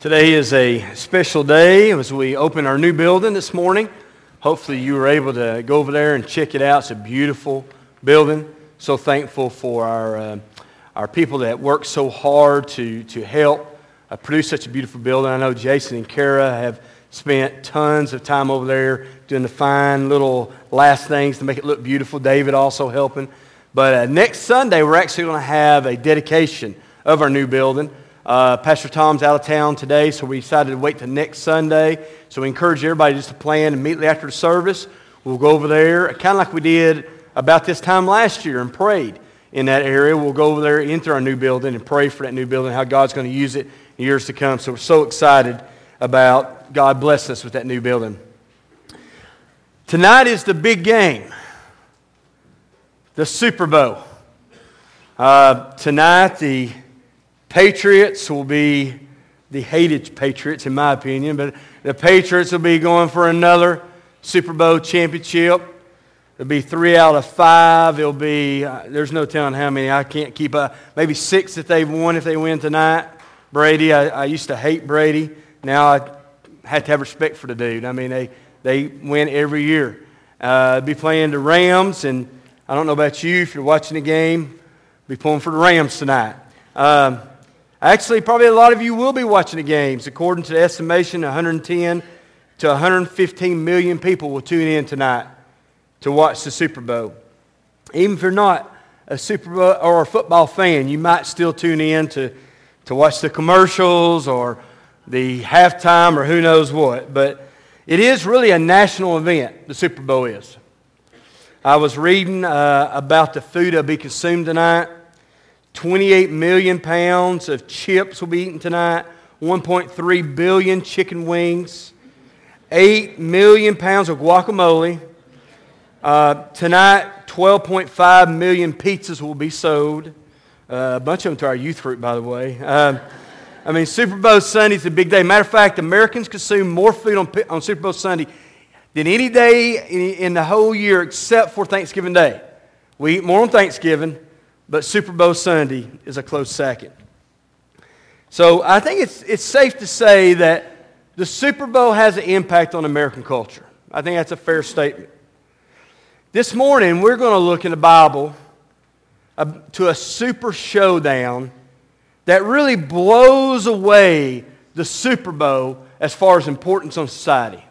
Today is a special day as we open our new building this morning. Hopefully, you were able to go over there and check it out. It's a beautiful building. So thankful for our, uh, our people that work so hard to, to help uh, produce such a beautiful building. I know Jason and Kara have spent tons of time over there doing the fine little last things to make it look beautiful. David also helping. But uh, next Sunday, we're actually going to have a dedication of our new building. Uh, Pastor Tom's out of town today, so we decided to wait till next Sunday. So we encourage everybody just to plan immediately after the service. We'll go over there, kind of like we did about this time last year and prayed in that area. We'll go over there into our new building and pray for that new building, how God's going to use it in years to come. So we're so excited about God blessing us with that new building. Tonight is the big game, the Super Bowl. Uh, tonight, the Patriots will be the hated Patriots, in my opinion, but the Patriots will be going for another Super Bowl championship. It'll be three out of five. It'll be, uh, there's no telling how many. I can't keep up. Maybe six that they've won if they win tonight. Brady, I, I used to hate Brady. Now I have to have respect for the dude. I mean, they, they win every year. Uh, be playing the Rams, and I don't know about you if you're watching the game, be pulling for the Rams tonight. Um, Actually, probably a lot of you will be watching the games. According to the estimation, 110 to 115 million people will tune in tonight to watch the Super Bowl. Even if you're not a Super Bowl or a football fan, you might still tune in to, to watch the commercials or the halftime or who knows what. But it is really a national event, the Super Bowl is. I was reading uh, about the food that'll be consumed tonight. 28 million pounds of chips will be eaten tonight, 1.3 billion chicken wings, 8 million pounds of guacamole. Uh, tonight, 12.5 million pizzas will be sold. Uh, a bunch of them to our youth group, by the way. Uh, I mean, Super Bowl Sunday is a big day. Matter of fact, Americans consume more food on, on Super Bowl Sunday than any day in, in the whole year except for Thanksgiving Day. We eat more on Thanksgiving but Super Bowl Sunday is a close second. So I think it's, it's safe to say that the Super Bowl has an impact on American culture. I think that's a fair statement. This morning, we're going to look in the Bible uh, to a super showdown that really blows away the Super Bowl as far as importance on society,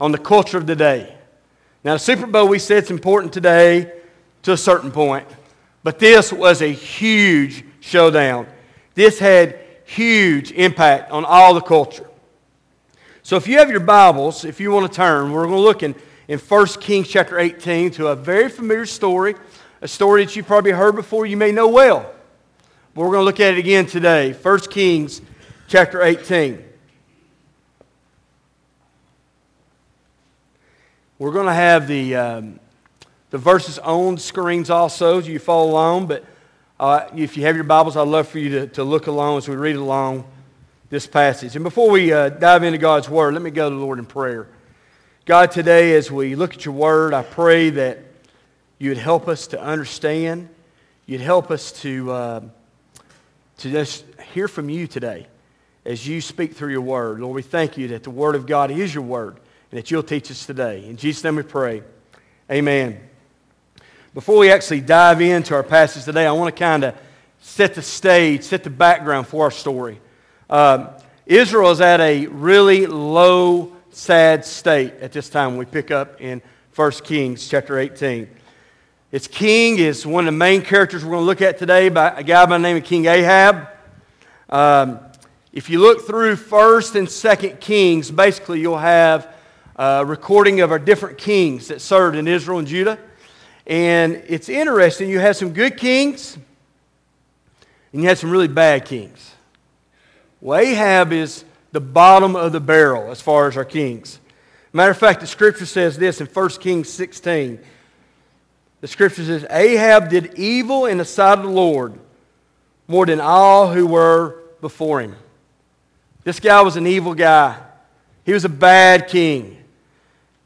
on the culture of the day. Now, the Super Bowl, we said, it's important today to a certain point. But this was a huge showdown. This had huge impact on all the culture. So if you have your Bibles, if you want to turn, we're going to look in, in 1 Kings chapter 18 to a very familiar story, a story that you probably heard before, you may know well. But we're going to look at it again today. 1 Kings chapter 18. We're going to have the, um, the verses on screens also, as you follow along. But uh, if you have your Bibles, I'd love for you to, to look along as we read along this passage. And before we uh, dive into God's Word, let me go to the Lord in prayer. God, today as we look at your Word, I pray that you'd help us to understand. You'd help us to, uh, to just hear from you today as you speak through your Word. Lord, we thank you that the Word of God is your Word and that you'll teach us today. In Jesus' name we pray. Amen. Before we actually dive into our passage today, I want to kind of set the stage, set the background for our story. Um, Israel is at a really low, sad state at this time. We pick up in 1 Kings chapter 18. Its king is one of the main characters we're going to look at today, by a guy by the name of King Ahab. Um, if you look through 1st and 2nd Kings, basically you'll have a recording of our different kings that served in Israel and Judah. And it's interesting, you had some good kings, and you had some really bad kings. Well, Ahab is the bottom of the barrel as far as our kings. Matter of fact, the scripture says this in 1 Kings 16. The scripture says, Ahab did evil in the sight of the Lord more than all who were before him. This guy was an evil guy. He was a bad king.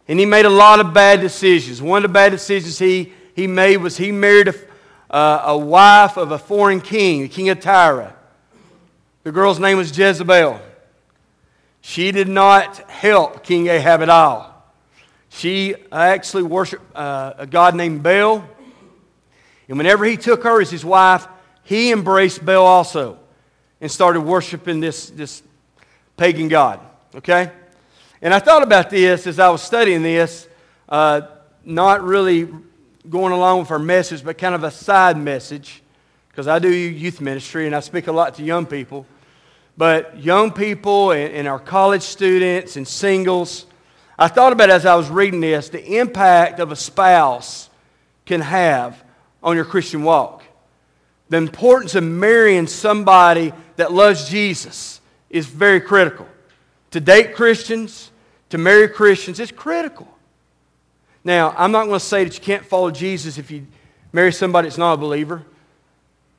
And he made a lot of bad decisions. One of the bad decisions he, he made was he married a, uh, a wife of a foreign king, the king of Tyre. The girl's name was Jezebel. She did not help King Ahab at all. She actually worshiped uh, a god named Baal. And whenever he took her as his wife, he embraced Baal also and started worshiping this, this pagan god. Okay? And I thought about this as I was studying this, uh, not really going along with our message, but kind of a side message, because I do youth ministry and I speak a lot to young people. But young people and, and our college students and singles, I thought about as I was reading this the impact of a spouse can have on your Christian walk. The importance of marrying somebody that loves Jesus is very critical. To date Christians, to marry Christians, it's critical. Now, I'm not going to say that you can't follow Jesus if you marry somebody that's not a believer.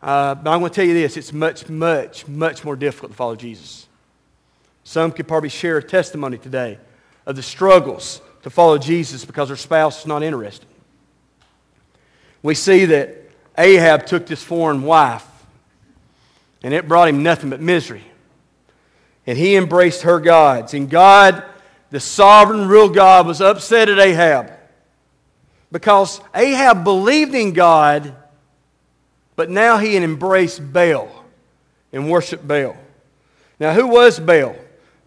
Uh, but I'm going to tell you this it's much, much, much more difficult to follow Jesus. Some could probably share a testimony today of the struggles to follow Jesus because their spouse is not interested. We see that Ahab took this foreign wife, and it brought him nothing but misery. And he embraced her gods. And God, the sovereign, real God, was upset at Ahab because Ahab believed in God, but now he had embraced Baal and worshiped Baal. Now, who was Baal?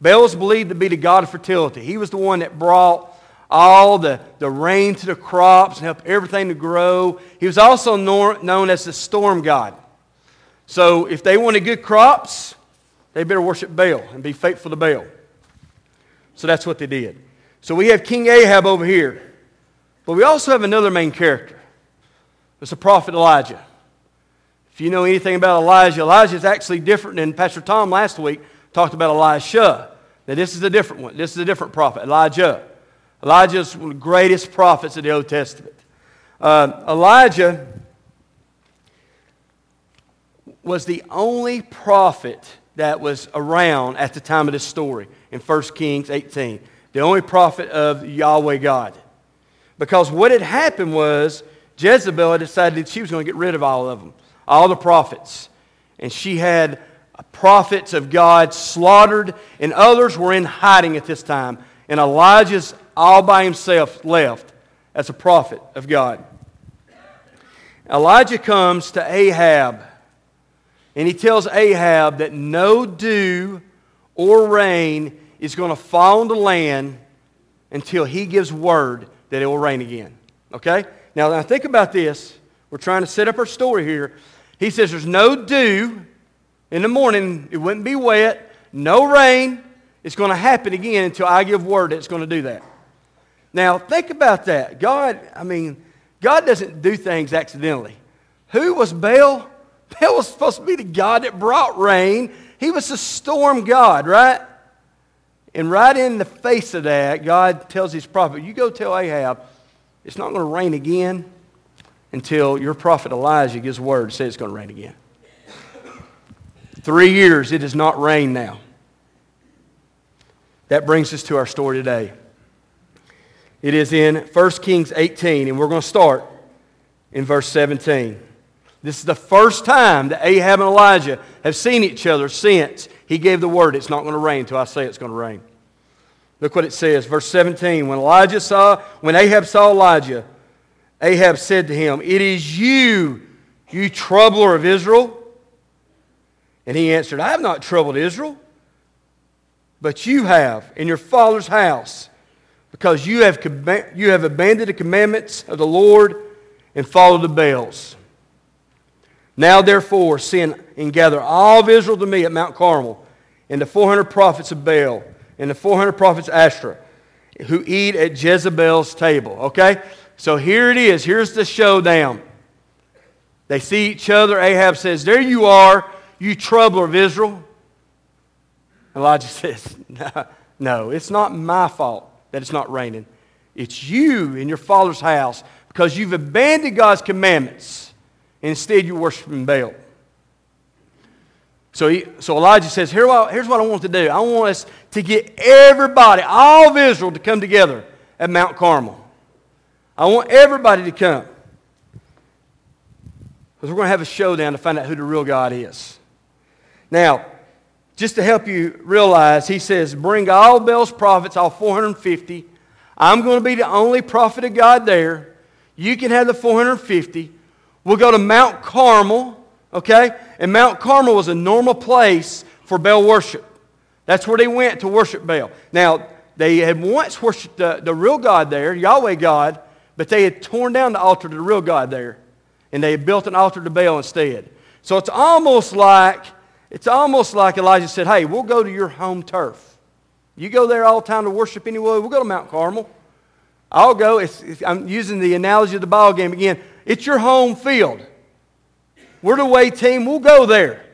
Baal was believed to be the god of fertility. He was the one that brought all the, the rain to the crops and helped everything to grow. He was also known as the storm god. So, if they wanted good crops, they better worship Baal and be faithful to Baal. So, that's what they did. So, we have King Ahab over here. But we also have another main character. It's the prophet Elijah. If you know anything about Elijah, Elijah is actually different than Pastor Tom last week talked about Elisha. Now, this is a different one. This is a different prophet, Elijah. Elijah is one of the greatest prophets of the Old Testament. Uh, Elijah was the only prophet that was around at the time of this story in 1 Kings 18. The only prophet of Yahweh God. Because what had happened was Jezebel had decided she was going to get rid of all of them, all the prophets. And she had prophets of God slaughtered, and others were in hiding at this time. And Elijah's all by himself left as a prophet of God. Elijah comes to Ahab, and he tells Ahab that no dew or rain is going to fall on the land until he gives word that it will rain again. Okay? Now, now think about this. We're trying to set up our story here. He says there's no dew in the morning, it wouldn't be wet, no rain. It's going to happen again until I give word that it's going to do that. Now, think about that. God, I mean, God doesn't do things accidentally. Who was Baal? Baal was supposed to be the God that brought rain. He was the storm God, right? And right in the face of that, God tells his prophet, You go tell Ahab, it's not going to rain again until your prophet Elijah gives word to say it's going to rain again. Three years, it has not rained now. That brings us to our story today. It is in 1 Kings 18, and we're going to start in verse 17. This is the first time that Ahab and Elijah have seen each other since he gave the word it's not going to rain until I say it's going to rain. Look what it says, verse 17. When Elijah saw, when Ahab saw Elijah, Ahab said to him, It is you, you troubler of Israel. And he answered, I have not troubled Israel, but you have in your father's house, because you have, you have abandoned the commandments of the Lord and followed the Baals. Now, therefore, send and gather all of Israel to me at Mount Carmel, and the 400 prophets of Baal, and the 400 prophets of Asherah, who eat at Jezebel's table. Okay? So here it is. Here's the showdown. They see each other. Ahab says, There you are, you troubler of Israel. Elijah says, No, no it's not my fault that it's not raining. It's you in your father's house because you've abandoned God's commandments. Instead, you're worshiping Baal. So, he, so Elijah says, Here, Here's what I want to do. I want us to get everybody, all of Israel, to come together at Mount Carmel. I want everybody to come. Because we're going to have a showdown to find out who the real God is. Now, just to help you realize, he says, Bring all Baal's prophets, all 450. I'm going to be the only prophet of God there. You can have the 450. We'll go to Mount Carmel, okay? And Mount Carmel was a normal place for Baal worship. That's where they went to worship Baal. Now, they had once worshiped the, the real God there, Yahweh God, but they had torn down the altar to the real God there. And they had built an altar to Baal instead. So it's almost like it's almost like Elijah said, Hey, we'll go to your home turf. You go there all the time to worship anyway. We'll go to Mount Carmel. I'll go. It's, it's, I'm using the analogy of the ball game again. It's your home field. We're the away team. We'll go there.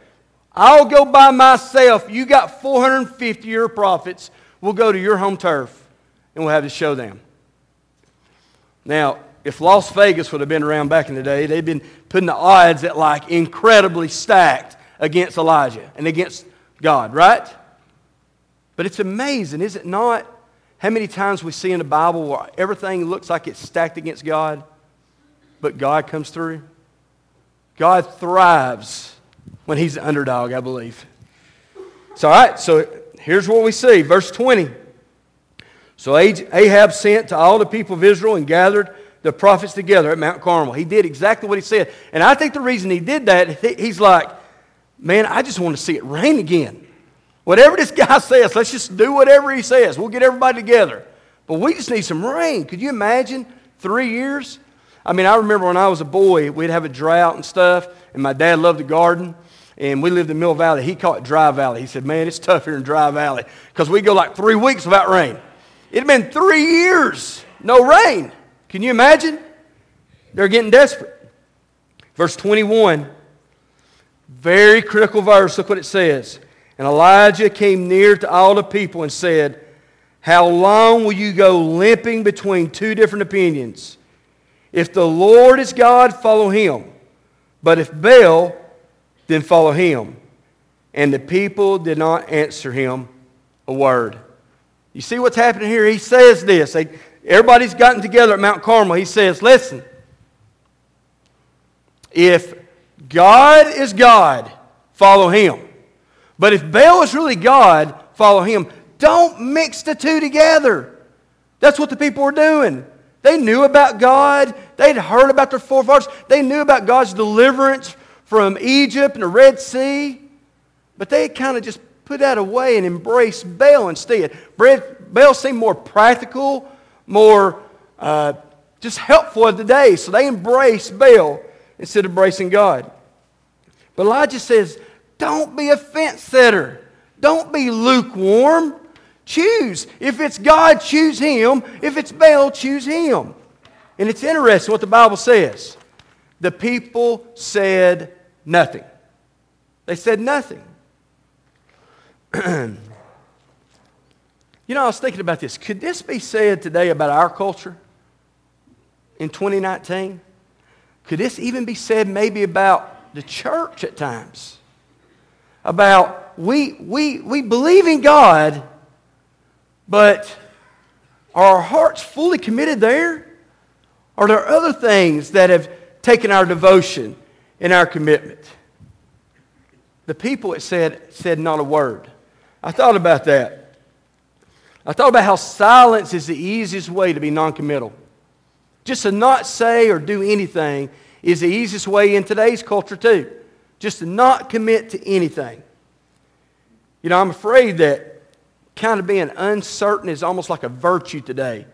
I'll go by myself. You got 450 your prophets. We'll go to your home turf and we'll have to show them. Now, if Las Vegas would have been around back in the day, they'd been putting the odds at like incredibly stacked against Elijah and against God, right? But it's amazing, is it not? How many times we see in the Bible where everything looks like it's stacked against God, but God comes through? God thrives when he's the underdog, I believe. So, all right, so here's what we see. Verse 20. So Ahab sent to all the people of Israel and gathered the prophets together at Mount Carmel. He did exactly what he said. And I think the reason he did that, he's like, man, I just want to see it rain again. Whatever this guy says, let's just do whatever he says. We'll get everybody together. But we just need some rain. Could you imagine three years? I mean, I remember when I was a boy, we'd have a drought and stuff, and my dad loved the garden. And we lived in Mill Valley. He called it Dry Valley. He said, Man, it's tough here in Dry Valley because we go like three weeks without rain. It had been three years, no rain. Can you imagine? They're getting desperate. Verse 21 very critical verse. Look what it says. And Elijah came near to all the people and said, How long will you go limping between two different opinions? If the Lord is God, follow him. But if Baal, then follow him. And the people did not answer him a word. You see what's happening here? He says this. Everybody's gotten together at Mount Carmel. He says, Listen, if God is God, follow him. But if Baal is really God, follow him. Don't mix the two together. That's what the people were doing. They knew about God. They'd heard about their forefathers. They knew about God's deliverance from Egypt and the Red Sea. But they kind of just put that away and embraced Baal instead. Baal seemed more practical, more uh, just helpful of the day. So they embraced Baal instead of embracing God. But Elijah says, don't be a fence setter. Don't be lukewarm. Choose. If it's God, choose Him. If it's Baal, choose Him. And it's interesting what the Bible says. The people said nothing. They said nothing. you know, I was thinking about this. Could this be said today about our culture in 2019? Could this even be said maybe about the church at times? About we, we, we believe in God, but are our hearts fully committed there? Are there other things that have taken our devotion and our commitment? The people, it said, said not a word. I thought about that. I thought about how silence is the easiest way to be noncommittal. Just to not say or do anything is the easiest way in today's culture, too. Just to not commit to anything. You know, I'm afraid that kind of being uncertain is almost like a virtue today.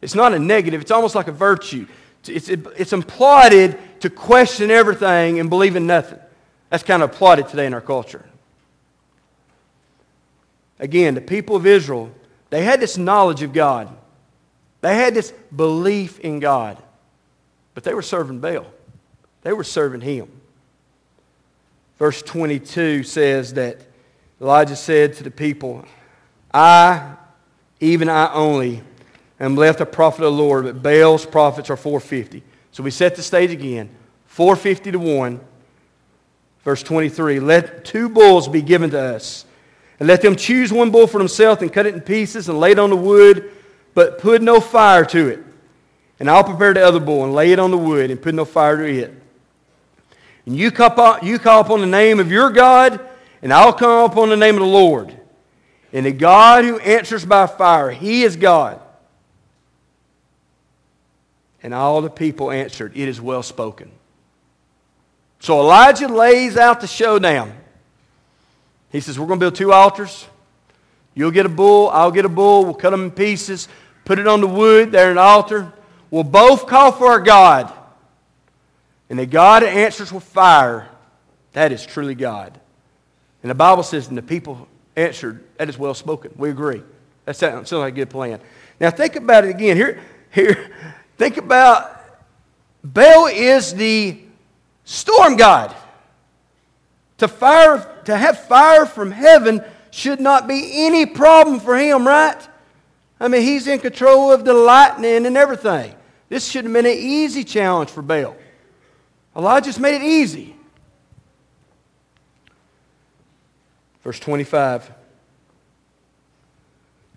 It's not a negative, it's almost like a virtue. It's, it's implied to question everything and believe in nothing. That's kind of applauded today in our culture. Again, the people of Israel, they had this knowledge of God. They had this belief in God, but they were serving Baal. They were serving him. Verse 22 says that Elijah said to the people, I, even I only, am left a prophet of the Lord, but Baal's prophets are 450. So we set the stage again 450 to 1. Verse 23 Let two bulls be given to us, and let them choose one bull for themselves and cut it in pieces and lay it on the wood but put no fire to it. And I'll prepare the other bull and lay it on the wood and put no fire to it. And you call, upon, you call upon the name of your God, and I'll come upon the name of the Lord. And the God who answers by fire, he is God. And all the people answered, It is well spoken. So Elijah lays out the showdown. He says, We're going to build two altars. You'll get a bull, I'll get a bull. We'll cut them in pieces, put it on the wood there in the altar. We'll both call for our God. And the God answers with fire, that is truly God. And the Bible says, and the people answered, that is well spoken. We agree. That sounds like a good plan. Now think about it again. Here, here, think about Baal is the storm god. To fire, to have fire from heaven should not be any problem for him, right? I mean, he's in control of the lightning and everything. This should have been an easy challenge for Baal. Elijah's made it easy. Verse 25.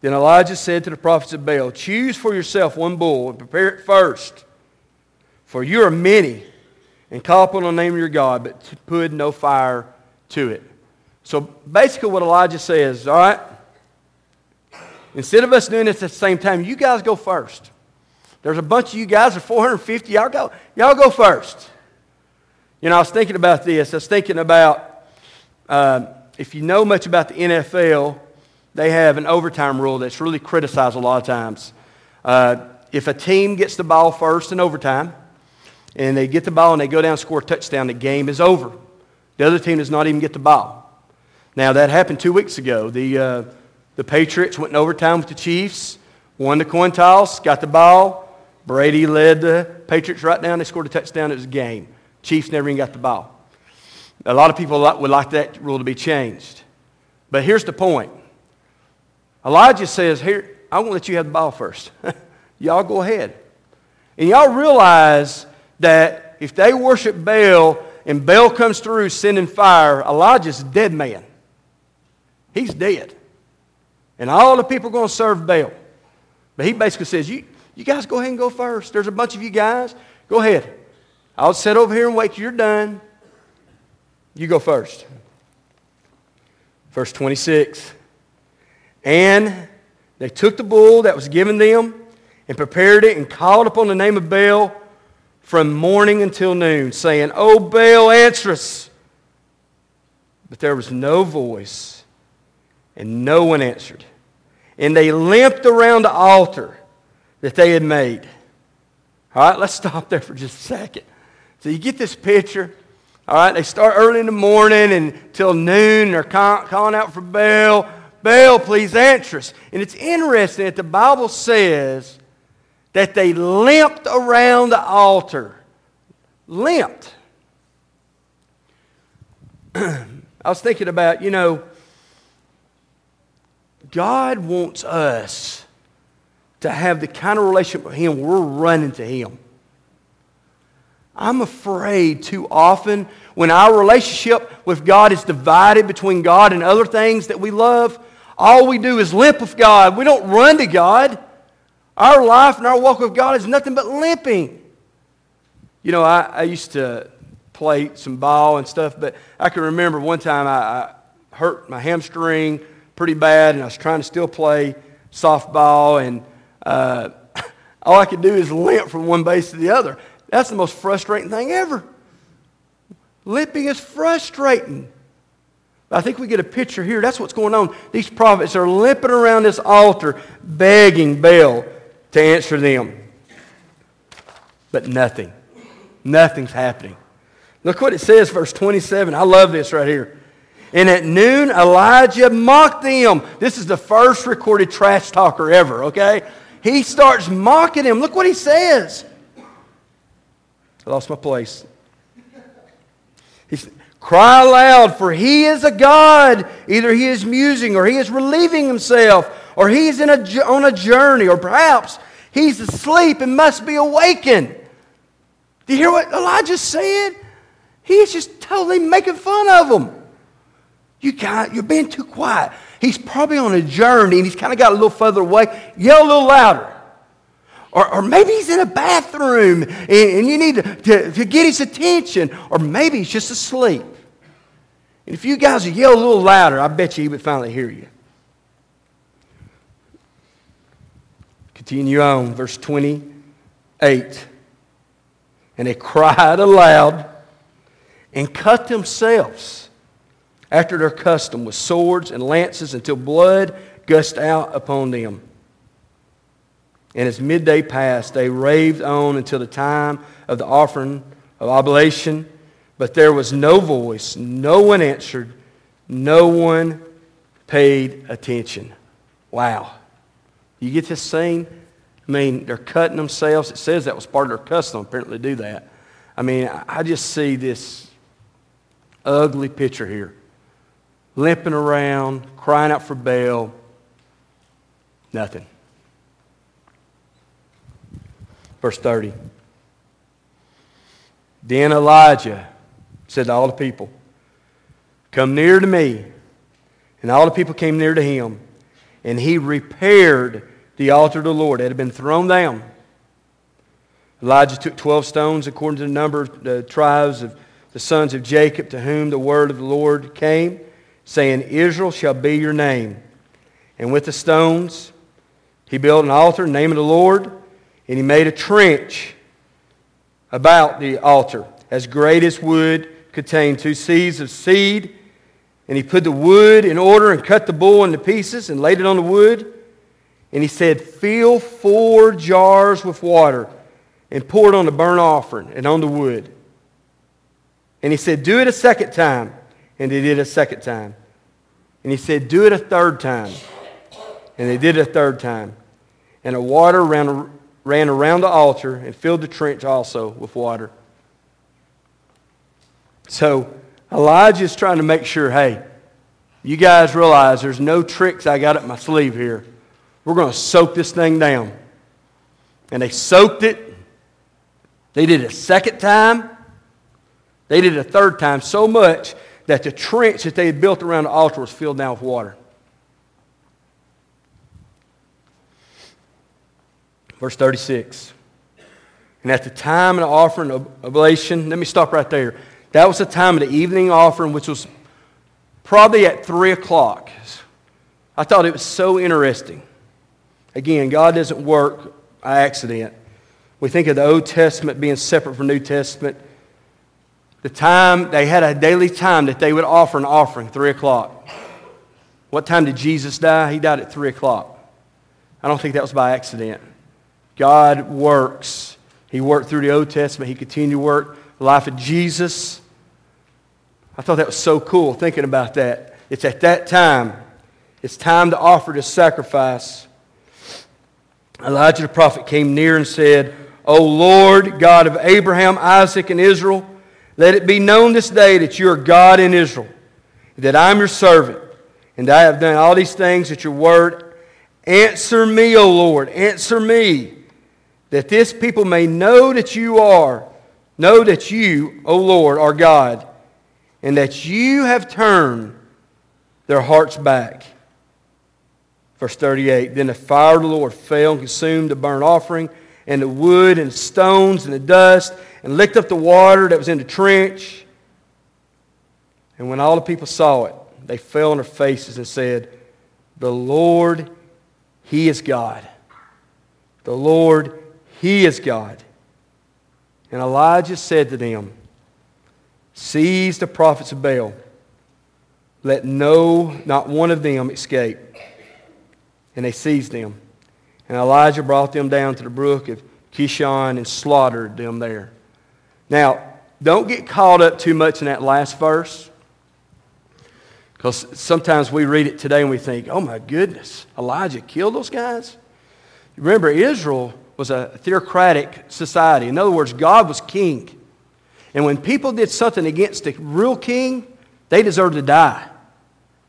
Then Elijah said to the prophets of Baal, Choose for yourself one bull and prepare it first, for you are many, and call upon the name of your God, but put no fire to it. So basically, what Elijah says, all right, instead of us doing this at the same time, you guys go first. There's a bunch of you guys, there's 450, y'all go, y'all go first. You know, I was thinking about this. I was thinking about uh, if you know much about the NFL, they have an overtime rule that's really criticized a lot of times. Uh, if a team gets the ball first in overtime, and they get the ball and they go down and score a touchdown, the game is over. The other team does not even get the ball. Now, that happened two weeks ago. The, uh, the Patriots went in overtime with the Chiefs, won the coin toss, got the ball. Brady led the Patriots right down. They scored a touchdown. It was a game. Chiefs never even got the ball. A lot of people would like that rule to be changed. But here's the point Elijah says, Here, I won't let you have the ball first. y'all go ahead. And y'all realize that if they worship Baal and Baal comes through sending fire, Elijah's a dead man. He's dead. And all the people are going to serve Baal. But he basically says, you, you guys go ahead and go first. There's a bunch of you guys. Go ahead. I'll sit over here and wait till you're done. You go first. Verse 26. And they took the bull that was given them and prepared it and called upon the name of Baal from morning until noon, saying, O Baal, answer us. But there was no voice and no one answered. And they limped around the altar that they had made. All right, let's stop there for just a second. So you get this picture. All right, they start early in the morning until noon. They're calling out for Baal. Baal, please answer us. And it's interesting that the Bible says that they limped around the altar. Limped. I was thinking about, you know, God wants us to have the kind of relationship with Him we're running to Him. I'm afraid too often when our relationship with God is divided between God and other things that we love, all we do is limp with God. We don't run to God. Our life and our walk with God is nothing but limping. You know, I, I used to play some ball and stuff, but I can remember one time I, I hurt my hamstring pretty bad, and I was trying to still play softball, and uh, all I could do is limp from one base to the other. That's the most frustrating thing ever. Limping is frustrating. I think we get a picture here. That's what's going on. These prophets are limping around this altar, begging Baal to answer them. But nothing. Nothing's happening. Look what it says, verse 27. I love this right here. And at noon, Elijah mocked them. This is the first recorded trash talker ever, okay? He starts mocking him. Look what he says. I lost my place. He said, Cry aloud, for he is a God. Either he is musing, or he is relieving himself, or he's in a, on a journey, or perhaps he's asleep and must be awakened. Do you hear what Elijah said? He's just totally making fun of them. You got, you're being too quiet. He's probably on a journey and he's kind of got a little further away. Yell a little louder. Or, or maybe he's in a bathroom and, and you need to, to, to get his attention. Or maybe he's just asleep. And if you guys would yell a little louder, I bet you he would finally hear you. Continue on, verse 28. And they cried aloud and cut themselves after their custom with swords and lances until blood gushed out upon them. And as midday passed, they raved on until the time of the offering of oblation, but there was no voice, no one answered, no one paid attention. Wow. You get this scene? I mean, they're cutting themselves. It says that was part of their custom, apparently, to do that. I mean, I just see this ugly picture here. Limping around, crying out for Baal. Nothing. Verse 30. Then Elijah said to all the people, Come near to me. And all the people came near to him. And he repaired the altar of the Lord. that had been thrown down. Elijah took 12 stones according to the number of the tribes of the sons of Jacob to whom the word of the Lord came, saying, Israel shall be your name. And with the stones, he built an altar, in the name of the Lord, and he made a trench about the altar, as great as would contained two seahs of seed. And he put the wood in order and cut the bull into pieces and laid it on the wood. And he said, Fill four jars with water and pour it on the burnt offering and on the wood. And he said, Do it a second time. And they did a second time. And he said, Do it a third time. And they did it a third time. And the water ran, ran around the altar and filled the trench also with water. So Elijah is trying to make sure hey, you guys realize there's no tricks I got up my sleeve here. We're going to soak this thing down. And they soaked it. They did it a second time. They did it a third time so much that the trench that they had built around the altar was filled down with water. Verse 36. And at the time of the offering of oblation, let me stop right there. That was the time of the evening offering, which was probably at 3 o'clock. I thought it was so interesting. Again, God doesn't work by accident. We think of the Old Testament being separate from New Testament. The time, they had a daily time that they would offer an offering, 3 o'clock. What time did Jesus die? He died at 3 o'clock. I don't think that was by accident. God works. He worked through the Old Testament. He continued to work the life of Jesus. I thought that was so cool thinking about that. It's at that time. It's time to offer this sacrifice. Elijah the prophet came near and said, O Lord, God of Abraham, Isaac, and Israel, let it be known this day that you are God in Israel, that I'm your servant, and I have done all these things at your word. Answer me, O Lord, answer me, that this people may know that you are, know that you, O Lord, are God, and that you have turned their hearts back Verse 38 Then the fire of the Lord fell and consumed the burnt offering, and the wood, and stones, and the dust, and licked up the water that was in the trench. And when all the people saw it, they fell on their faces and said, The Lord, He is God. The Lord, He is God. And Elijah said to them, Seize the prophets of Baal. Let no, not one of them escape and they seized them. And Elijah brought them down to the brook of Kishon and slaughtered them there. Now, don't get caught up too much in that last verse. Because sometimes we read it today and we think, oh my goodness, Elijah killed those guys? Remember, Israel was a theocratic society. In other words, God was king. And when people did something against the real king, they deserved to die.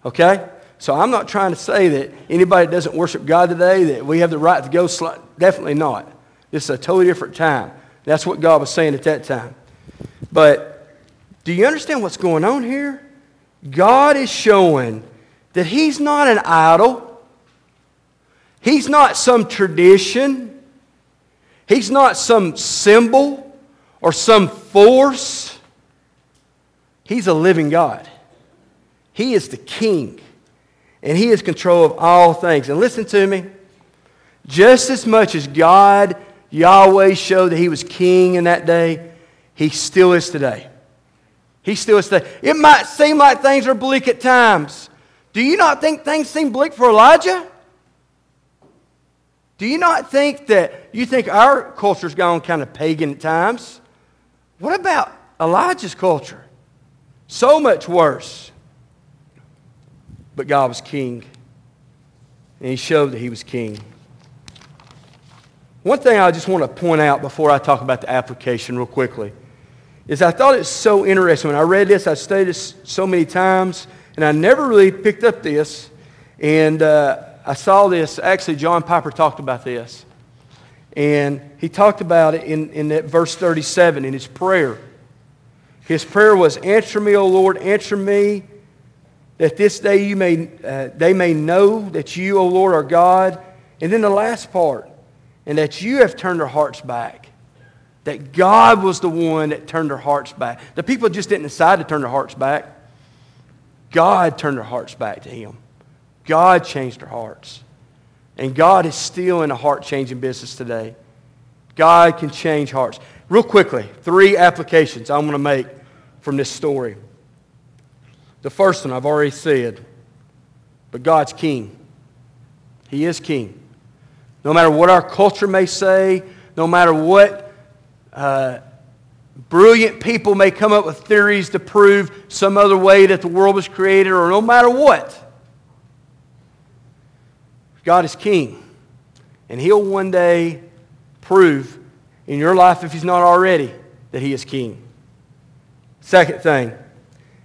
Okay? So I'm not trying to say that anybody doesn't worship God today that we have the right to go. Sl- Definitely not. This is a totally different time. That's what God was saying at that time. But do you understand what's going on here? God is showing that He's not an idol. He's not some tradition. He's not some symbol or some force. He's a living God. He is the king, and he is control of all things. And listen to me. Just as much as God, Yahweh, showed that he was king in that day, he still is today. He still is today. It might seem like things are bleak at times. Do you not think things seem bleak for Elijah? Do you not think that you think our culture's gone kind of pagan at times? What about Elijah's culture? So much worse. But God was king, and he showed that he was king. One thing I just want to point out before I talk about the application, real quickly, is I thought it's so interesting. When I read this, I studied this so many times, and I never really picked up this. And uh, I saw this. Actually, John Piper talked about this. And he talked about it in, in that verse 37 in his prayer. His prayer was, Answer me, O Lord, answer me, that this day you may, uh, they may know that you, O Lord, are God. And then the last part, and that you have turned their hearts back. That God was the one that turned their hearts back. The people just didn't decide to turn their hearts back. God turned their hearts back to Him. God changed their hearts. And God is still in a heart changing business today. God can change hearts. Real quickly, three applications I'm going to make from this story. The first one I've already said, but God's king. He is king. No matter what our culture may say, no matter what uh, brilliant people may come up with theories to prove some other way that the world was created, or no matter what, God is king. And he'll one day prove in your life, if he's not already, that he is king. Second thing,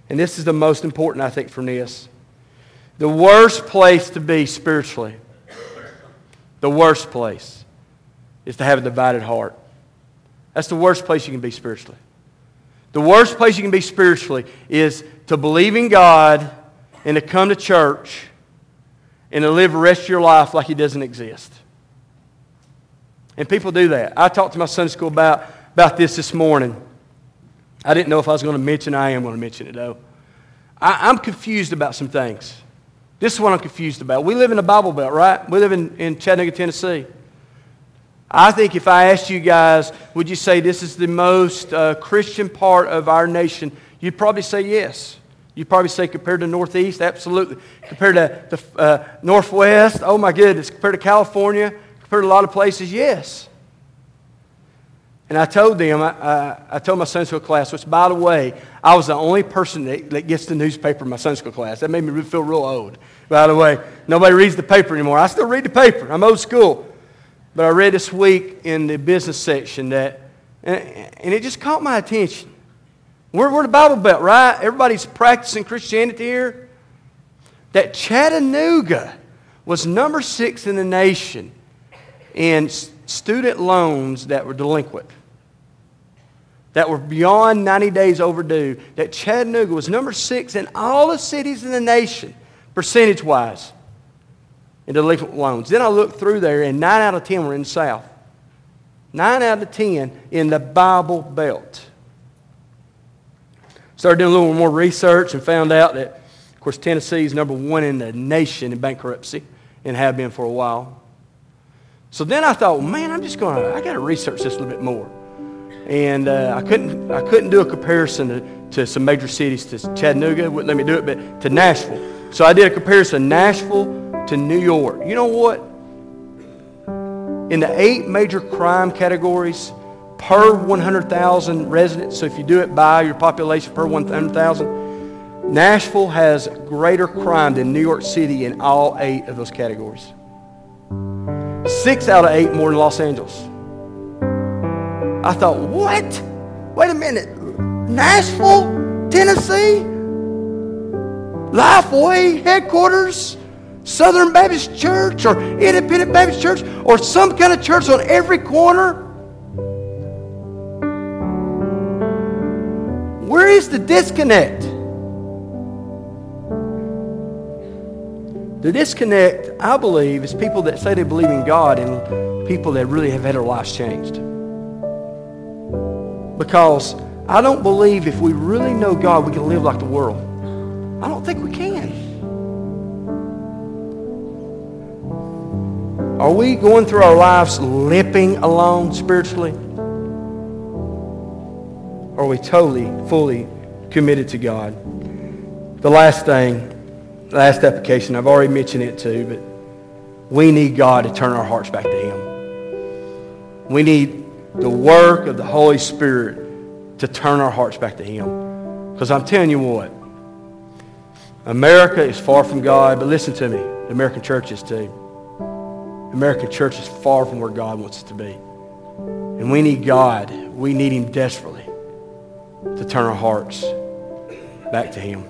and this is the most important, I think, for this the worst place to be spiritually, the worst place is to have a divided heart. That's the worst place you can be spiritually. The worst place you can be spiritually is to believe in God and to come to church and to live the rest of your life like He doesn't exist. And people do that. I talked to my Sunday school about, about this this morning. I didn't know if I was going to mention. I am going to mention it, though. I, I'm confused about some things. This is what I'm confused about. We live in the Bible Belt, right? We live in, in Chattanooga, Tennessee. I think if I asked you guys, would you say this is the most uh, Christian part of our nation? You'd probably say yes. You probably say compared to Northeast, absolutely. Compared to the uh, Northwest, oh my goodness. Compared to California, compared to a lot of places, yes. And I told them, I, I told my Sunday school class, which by the way, I was the only person that, that gets the newspaper in my Sunday school class. That made me feel real old. By the way, nobody reads the paper anymore. I still read the paper. I'm old school. But I read this week in the business section that, and, and it just caught my attention. We're, we're the Bible Belt, right? Everybody's practicing Christianity here. That Chattanooga was number six in the nation in student loans that were delinquent, that were beyond 90 days overdue. That Chattanooga was number six in all the cities in the nation, percentage wise, in delinquent loans. Then I looked through there, and nine out of 10 were in the South. Nine out of 10 in the Bible Belt. Started doing a little more research and found out that, of course, Tennessee is number one in the nation in bankruptcy and have been for a while. So then I thought, man, I'm just going to, I got to research this a little bit more. And uh, I, couldn't, I couldn't do a comparison to, to some major cities, to Chattanooga, wouldn't let me do it, but to Nashville. So I did a comparison Nashville to New York. You know what? In the eight major crime categories, per 100,000 residents. So if you do it by your population per 100,000, Nashville has greater crime than New York City in all eight of those categories. Six out of eight more than Los Angeles. I thought, what? Wait a minute. Nashville, Tennessee? Lifeway headquarters? Southern Baptist Church or Independent Baptist Church or some kind of church on every corner? Where is the disconnect? The disconnect, I believe, is people that say they believe in God and people that really have had their lives changed. Because I don't believe if we really know God, we can live like the world. I don't think we can. Are we going through our lives limping along spiritually? Are we totally, fully committed to God? The last thing, last application, I've already mentioned it too, but we need God to turn our hearts back to Him. We need the work of the Holy Spirit to turn our hearts back to Him. Because I'm telling you what, America is far from God, but listen to me, the American church is too. American church is far from where God wants it to be. And we need God. We need Him desperately to turn our hearts back to Him.